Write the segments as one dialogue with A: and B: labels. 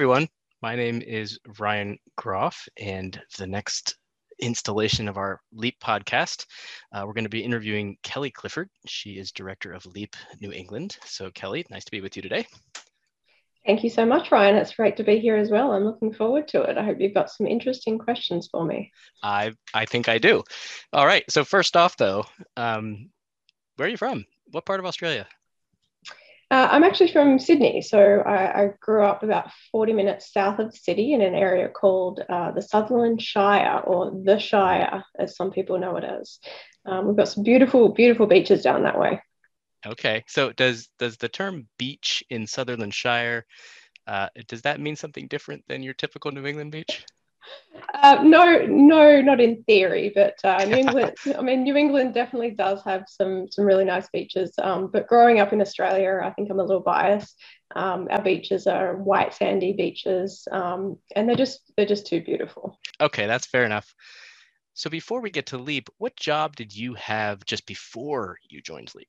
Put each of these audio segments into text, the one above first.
A: everyone. My name is Ryan Groff, and the next installation of our LEAP podcast, uh, we're going to be interviewing Kelly Clifford. She is director of LEAP New England. So, Kelly, nice to be with you today.
B: Thank you so much, Ryan. It's great to be here as well. I'm looking forward to it. I hope you've got some interesting questions for me.
A: I I think I do. All right. So first off, though, um, where are you from? What part of Australia?
B: Uh, I'm actually from Sydney, so I, I, grew up about 40 minutes south of the city in an area called uh, the Sutherland Shire, or the Shire, as some people know it as. Um, we've got some beautiful, beautiful beaches down that way.
A: Okay, so does does the term beach in Sutherland Shire uh, does that mean something different than your typical New England beach?
B: Uh, no, no, not in theory, but uh, New England. I mean, New England definitely does have some some really nice beaches. Um, but growing up in Australia, I think I'm a little biased. Um, our beaches are white sandy beaches, um, and they're just they're just too beautiful.
A: Okay, that's fair enough. So before we get to Leap, what job did you have just before you joined Leap?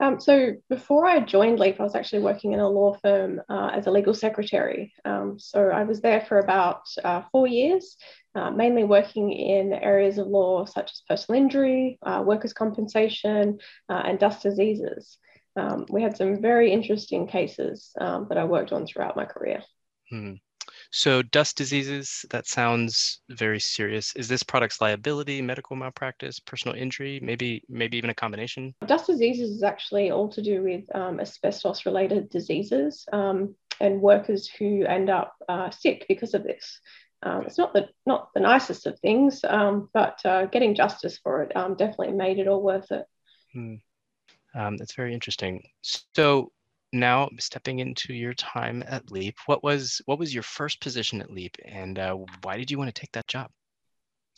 B: Um, so before I joined Leap, I was actually working in a law firm uh, as a legal secretary. Um, so I was there for about uh, four years, uh, mainly working in areas of law such as personal injury, uh, workers' compensation, uh, and dust diseases. Um, we had some very interesting cases um, that I worked on throughout my career.
A: Hmm. So dust diseases, that sounds very serious. Is this product's liability, medical malpractice, personal injury, maybe maybe even a combination?
B: Dust diseases is actually all to do with um, asbestos related diseases um, and workers who end up uh, sick because of this. Um, it's not the not the nicest of things, um, but uh, getting justice for it um, definitely made it all worth it.
A: Hmm. Um, that's very interesting. So now stepping into your time at Leap, what was what was your first position at Leap, and uh, why did you want to take that job?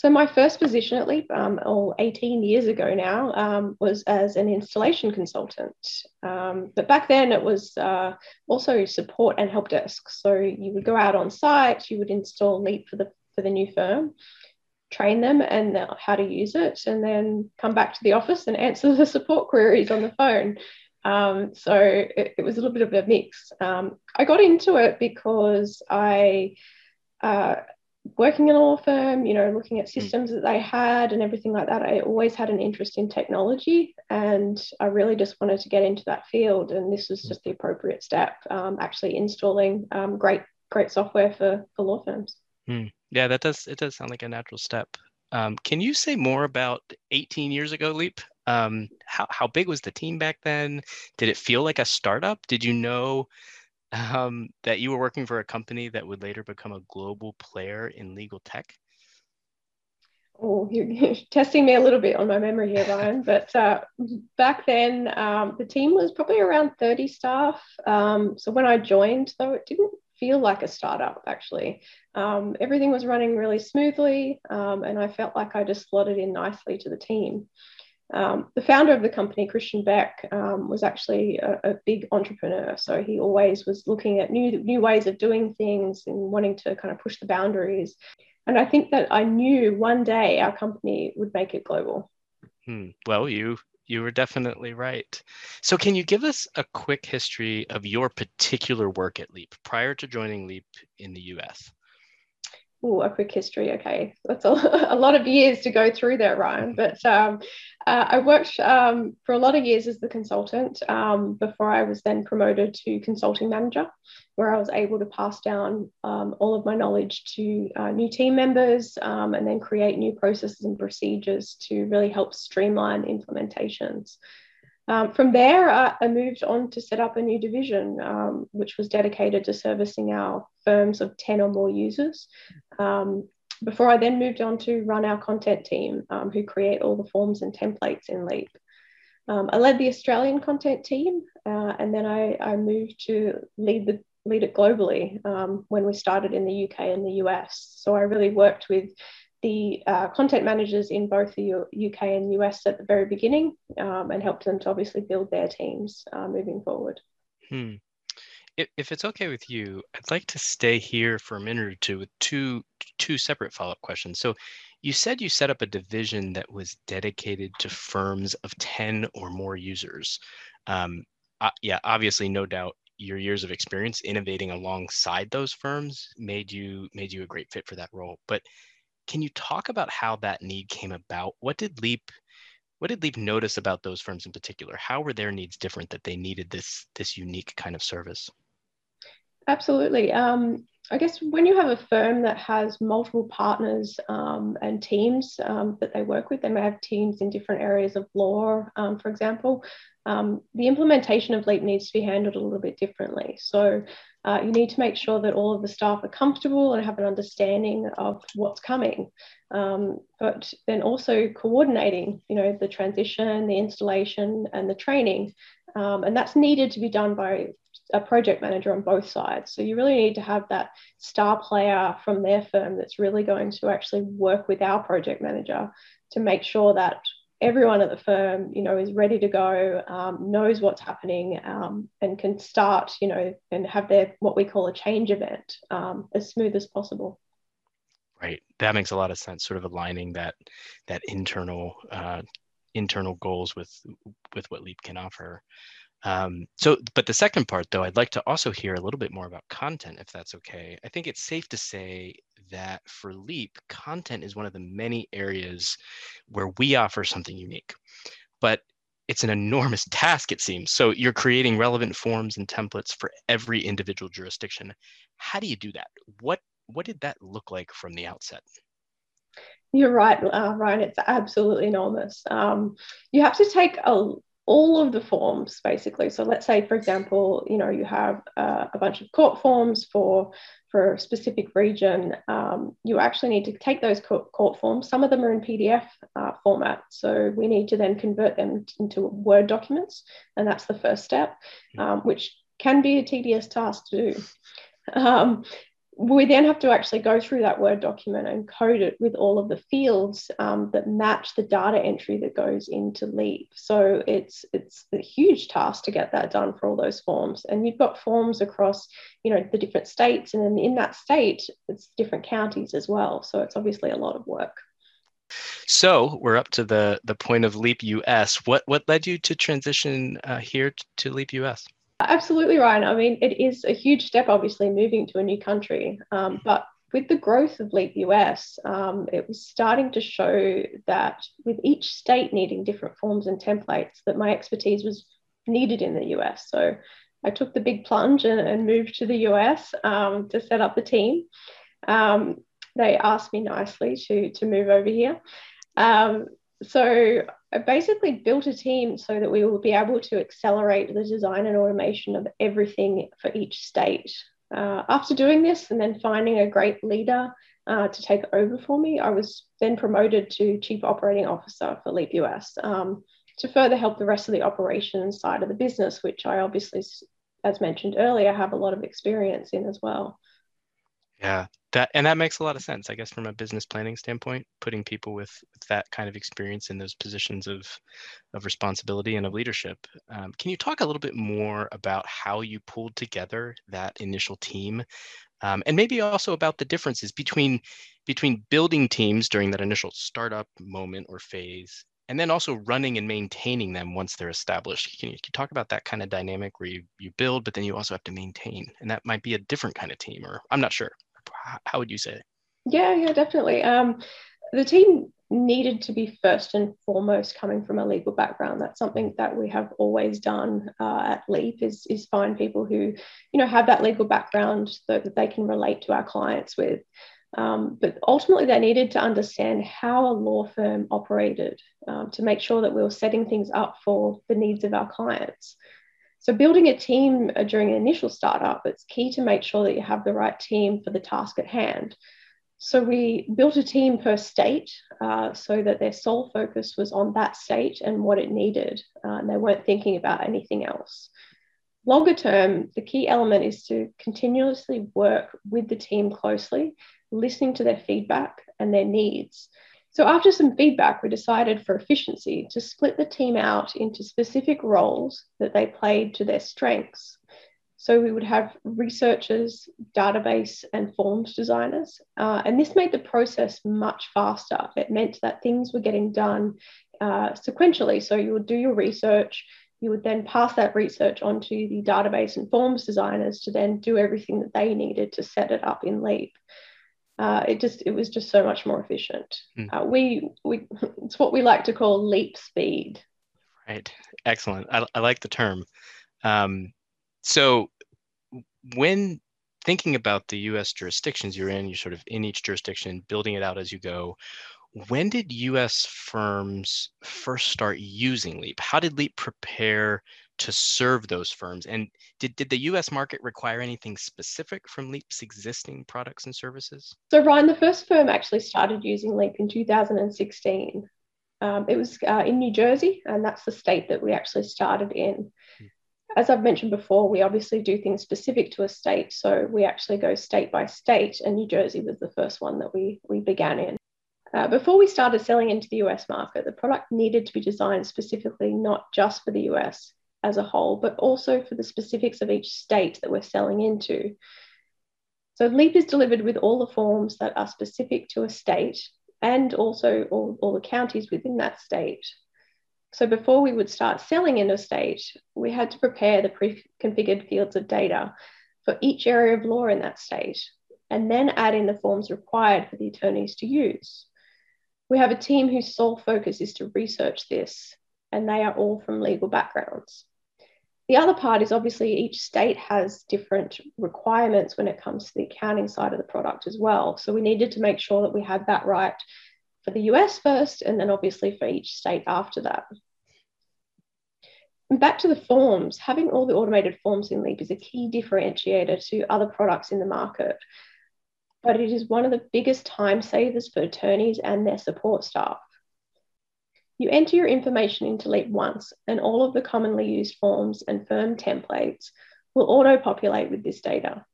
B: So my first position at Leap, um, or 18 years ago now, um, was as an installation consultant. Um, but back then it was uh, also support and help desk. So you would go out on site, you would install Leap for the for the new firm, train them and how to use it, and then come back to the office and answer the support queries on the phone. Um, so it, it, was a little bit of a mix. Um, I got into it because I, uh, working in a law firm, you know, looking at hmm. systems that they had and everything like that, I always had an interest in technology and I really just wanted to get into that field. And this was hmm. just the appropriate step, um, actually installing um, great, great software for, for law firms.
A: Mm. Yeah, that does, it does sound like a natural step. Um, can you say more about 18 years ago Leap? Um, how, how big was the team back then? Did it feel like a startup? Did you know um, that you were working for a company that would later become a global player in legal tech?
B: Oh, you're testing me a little bit on my memory here, Ryan. but uh, back then, um, the team was probably around 30 staff. Um, so when I joined, though, it didn't feel like a startup actually. Um, everything was running really smoothly, um, and I felt like I just slotted in nicely to the team. Um, the founder of the company, Christian Beck, um, was actually a, a, big entrepreneur. So he always was looking at new, new ways of doing things and wanting to kind of push the boundaries. And I think that I knew one day our company would make it global.
A: Hmm. Well, you you were definitely right. So, can you give us a quick history of your particular work at Leap prior to joining Leap in the US?
B: Oh, a quick history. Okay, that's a, a, lot of years to go through there, Ryan. But um, uh, I worked um, for a lot of years as the consultant um, before I was then promoted to consulting manager, where I was able to pass down um, all of my knowledge to uh, new team members um, and then create new processes and procedures to really help streamline implementations. Um, from there, uh, I moved on to set up a new division, um, which was dedicated to servicing our firms of 10 or more users. Um, before I then moved on to run our content team, um, who create all the forms and templates in Leap. Um, I led the Australian content team, uh, and then I, I, moved to lead the lead it globally um, when we started in the UK and the US. So I really worked with the uh, content managers in both the UK and US at the very beginning um, and helped them to obviously build their teams uh, moving forward.
A: Hmm. If, it's okay with you, I'd like to stay here for a minute or two with two two separate follow-up questions. So you said you set up a division that was dedicated to firms of 10 or more users. Um, uh, yeah, obviously, no doubt your years of experience innovating alongside those firms made you made you a great fit for that role. But can you talk about how that need came about? What did Leap what did Leap notice about those firms in particular? How were their needs different that they needed this this unique kind of service?
B: Absolutely. Um, I guess when you have a firm that has multiple partners um, and teams um, that they work with, they may have teams in different areas of law, um, for example. Um, the implementation of LEAP needs to be handled a little bit differently. So uh, you need to make sure that all of the staff are comfortable and have an understanding of what's coming. Um, but then also coordinating, you know, the transition, the installation, and the training. Um, and that's needed to be done by a project manager on both sides. So you really need to have that star player from their firm that's really going to actually work with our project manager to make sure that everyone at the firm, you know, is ready to go, um, knows what's happening, um, and can start, you know, and have their what we call a change event um, as smooth as possible.
A: Right, that makes a lot of sense. Sort of aligning that that internal uh, internal goals with with what Leap can offer. Um, so, but the second part, though, I'd like to also hear a little bit more about content, if that's okay. I think it's safe to say that for Leap, content is one of the many areas where we offer something unique. But it's an enormous task, it seems. So you're creating relevant forms and templates for every individual jurisdiction. How do you do that? What what did that look like from the outset?
B: You're right, uh, Ryan. It's absolutely enormous. Um, you have to take a all of the forms basically. So let's say, for example, you know, you have uh, a bunch of court forms for for a specific region. Um, you actually need to take those court, court, forms. Some of them are in PDF uh, format, so we need to then convert them into Word documents, and that's the first step, um, which can be a tedious task to do. Um, we then have to actually go through that Word document and code it with all of the fields um, that match the data entry that goes into Leap. So it's it's a huge task to get that done for all those forms. And you've got forms across, you know, the different states, and then in that state, it's different counties as well. So it's obviously a lot of work.
A: So we're up to the the point of Leap US. What what led you to transition uh, here to Leap US?
B: Absolutely, Ryan. I mean, it is a huge step, obviously, moving to a new country. Um, but with the growth of Leap US, um, it was starting to show that with each state needing different forms and templates, that my expertise was needed in the US. So I took the big plunge and, and moved to the US um, to set up the team. Um, they asked me nicely to, to move over here. Um, so I basically built a team so that we will be able to accelerate the design and automation of everything for each state. Uh, after doing this and then finding a great leader uh, to take over for me, I was then promoted to Chief Operating Officer for Leap US um, to further help the rest of the operations side of the business, which I obviously, as mentioned earlier, have a lot of experience in as well.
A: Yeah, that and that makes a lot of sense, I guess, from a business planning standpoint. Putting people with, that kind of experience in those positions of of responsibility and of leadership. Um, can you talk a little bit more about how you pulled together that initial team, um, and maybe also about the differences between between building teams during that initial startup moment or phase and then also running and maintaining them once they're established. Can you, can you, talk about that kind of dynamic where you, you build, but then you also have to maintain, and that might be a different kind of team, or I'm not sure how would you say?
B: Yeah, yeah, definitely. Um, the team needed to be first and foremost coming from a legal background. That's something that we have always done uh, at Leap is, is find people who, you know, have that legal background so that they can relate to our clients with. Um, but ultimately, they needed to understand how a law firm operated um, to make sure that we were setting things up for the needs of our clients. So, building a team uh, during an initial startup, it's key to make sure that you have the right team for the task at hand. So, we built a team per state uh, so that their sole focus was on that state and what it needed, uh, and they weren't thinking about anything else. Longer term, the key element is to continuously work with the team closely, listening to their feedback and their needs so, after some feedback, we decided for efficiency to split the team out into specific roles that they played to their strengths. So, we would have researchers, database, and forms designers. Uh, and this made the process much faster. It meant that things were getting done uh, sequentially. So, you would do your research, You would then pass that research onto the database and forms designers to then do everything that they needed to set it up in Leap. Uh, it just it was just so much more efficient. Mm. Uh, we we it's what we like to call leap speed.
A: Right. Excellent. I, I like the term. Um, so when thinking about the U.S. jurisdictions you're in, you're sort of in each jurisdiction, building it out as you go. When did U.S. firms first start using Leap? How did Leap prepare to serve those firms? And did, did the US market require anything specific from Leap's existing products and services?
B: So, Ryan, the first firm actually started using Leap in 2016. Um, it was uh, in New Jersey, and that's the state that we actually started in. Hmm. As I've mentioned before, we obviously do things specific to a state. So we actually go state by state, and New Jersey was the first one that we, we began in. Uh, before we started selling into the US market, the product needed to be designed specifically not just for the US as a whole, but also for the specifics of each state that we're selling into. So LEAP is delivered with all the forms that are specific to a state and also all, all the counties within that state. So before we would start selling in a state, we had to prepare the pre-configured fields of data for each area of law in that state, and then add in the forms required for the attorneys to use. We have a team whose sole focus is to research this, and they are all from legal backgrounds. The other part is obviously each state has different requirements when it comes to the accounting side of the product as well. So we needed to make sure that we had that right for the US first, and then obviously for each state after that. And back to the forms, having all the automated forms in Leap is a key differentiator to other products in the market. But it is one of the biggest time savers for attorneys and their support staff. You enter your information into Leap once, and all of the commonly used forms and firm templates will auto populate with this data.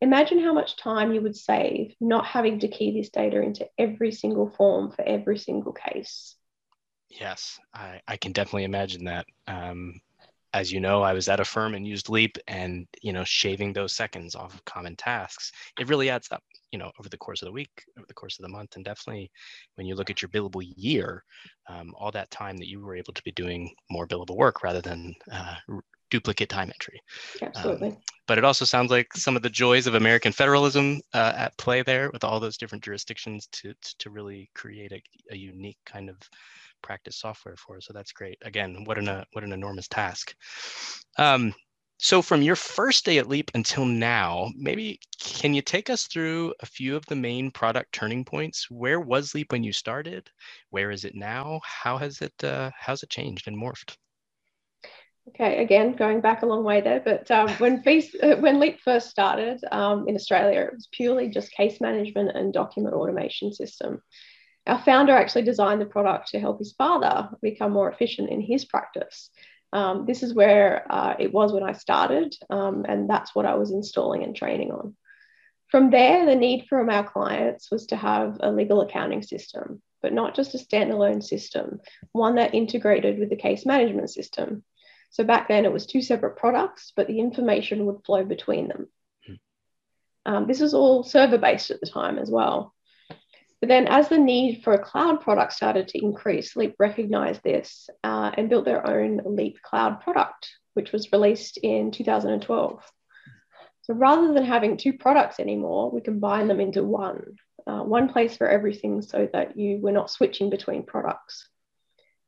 B: Imagine how much time you would save not having to key this data into every single form for every single case.
A: Yes, I, I can definitely imagine that. Um, as you know, I was at a firm and used Leap, and you know, shaving those seconds off of common tasks, it really adds up. You know, over the course of the week, over the course of the month, and definitely when you look at your billable year, um, all that time that you were able to be doing more billable work rather than uh, duplicate time entry.
B: Absolutely. Um,
A: but it also sounds like some of the joys of American federalism uh, at play there, with all those different jurisdictions to to really create a, a unique kind of practice software for. So that's great. Again, what an uh, what an enormous task. Um, so from your first day at Leap until now, maybe can you take us through a few of the main product turning points? Where was Leap when you started? Where is it now? How has it uh, how's it changed and morphed?
B: Okay, again, going back a long way there, but um, when, uh, when Leap first started um, in Australia, it was purely just case management and document automation system our founder actually designed the product to help his father become more efficient in his practice. Um, this is where uh, it was when I started, um, and that's what I was installing and training on. From there, the need from our clients was to have a legal accounting system, but not just a standalone system, one that integrated with the case management system. So back then, it was two separate products, but the information would flow between them. Hmm. Um, this was all server based at the time as well. But then, as the need for a cloud product started to increase, Leap recognized this uh, and built their own Leap Cloud product, which was released in 2012. So rather than having two products anymore, we combine them into one, uh, one place for everything so that you were not switching between products.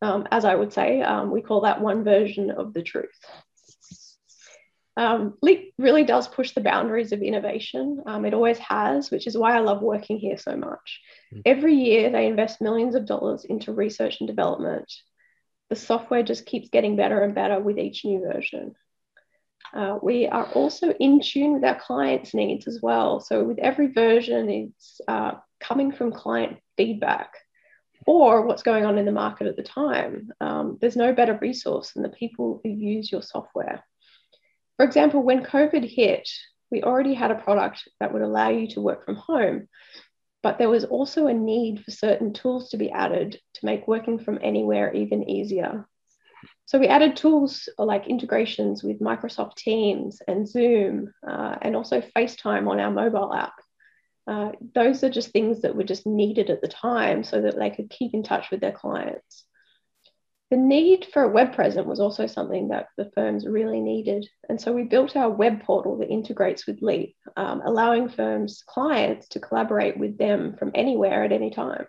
B: Um, as I would say, um, we call that one version of the truth. Um, Leap really does push the boundaries of innovation. Um, it always has, which is why I love working here so much. Mm. Every year, they invest millions of dollars into research and development. The software just keeps getting better and better with each new version. Uh, we are also in tune with our clients' needs as well. So, with every version, it's uh, coming from client feedback or what's going on in the market at the time. Um, there's no better resource than the people who use your software. For example, when COVID hit, we already had a product that would allow you to work from home, but there was also a need for certain tools to be added to make working from anywhere even easier. So we added tools like integrations with Microsoft Teams and Zoom, uh, and also FaceTime on our mobile app. Uh, those are just things that were just needed at the time so that they could keep in touch with their clients. The need for a web presence was also something that the firms really needed. And so we built our web portal that integrates with Leap, um, allowing firms' clients to collaborate with them from anywhere at any time.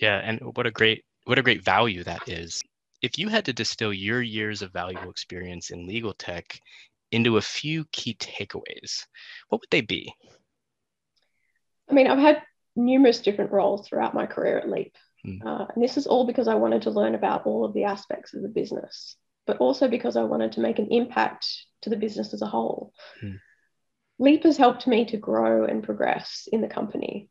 A: Yeah, and what a great what a great value that is. If you had to distill your years of valuable experience in legal tech into a few key takeaways, what would they be?
B: I mean, I've had numerous different roles throughout my career at Leap. Mm. Uh, and this is all because I wanted to learn about all of the aspects of the business, but also because I wanted to make an impact to the business as a whole. Mm. Leap has helped me to grow and progress in the company.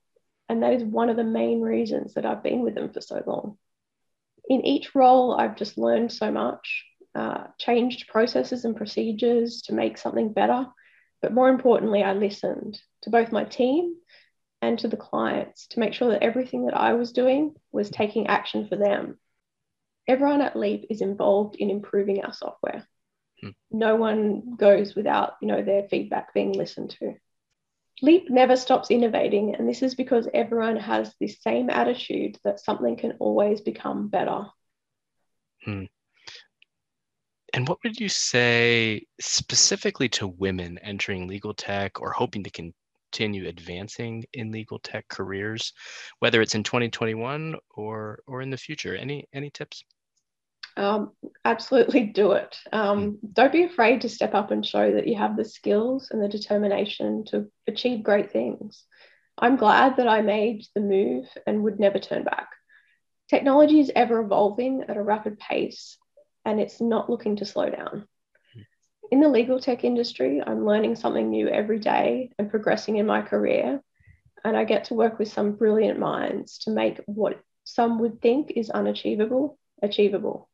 B: And that is one of the main reasons that I've been with them for so long. In each role, I've just learned so much, uh, changed processes and procedures to make something better. But more importantly, I listened to both my team and to the clients to make sure that everything that I was doing was taking action for them. Everyone at Leap is involved in improving our software. Hmm. No one goes without, you know, their feedback being listened to. Leap never stops innovating, and this is because everyone has this same attitude that something can always become better.
A: Hmm. And what would you say specifically to women entering legal tech or hoping to con- continue advancing in legal tech careers, whether it's in 2021 or or in the future? Any any tips?
B: Um, absolutely do it. Um, mm. Don't be afraid to step up and show that you have the skills and the determination to achieve great things. I'm glad that I made the move and would never turn back. Technology is ever evolving at a rapid pace and it's not looking to slow down in the legal tech industry, I'm learning something new every day and progressing in my career. And I get to work with some brilliant minds to make what some would think is unachievable achievable.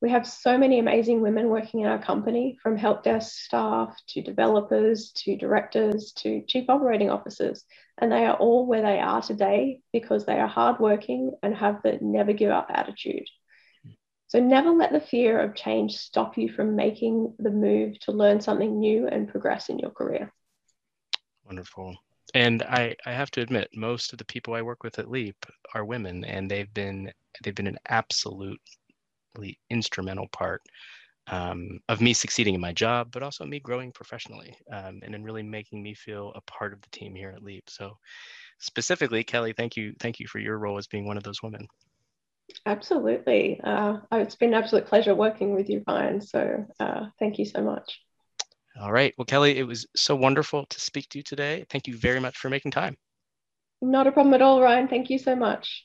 B: We have so many amazing women working in our company, from help desk staff to developers to directors to chief operating officers. And they are all where they are today because they are hardworking and have the never give up attitude. So never let the fear of change stop you from making the move to learn something new and progress in your career.
A: Wonderful. And I, I have to admit, most of the people I work with at Leap are women, and they've been they've been an absolutely instrumental part um, of me succeeding in my job, but also me growing professionally, um, and in really making me feel a part of the team here at Leap. So, specifically, Kelly, thank you, thank you for your role as being one of those women.
B: Absolutely. Uh, it's been an absolute pleasure working with you, Ryan. So uh, thank you so much.
A: All right. Well, Kelly, it was so wonderful to speak to you today. Thank you very much for making time.
B: Not a problem at all, Ryan. Thank you so much.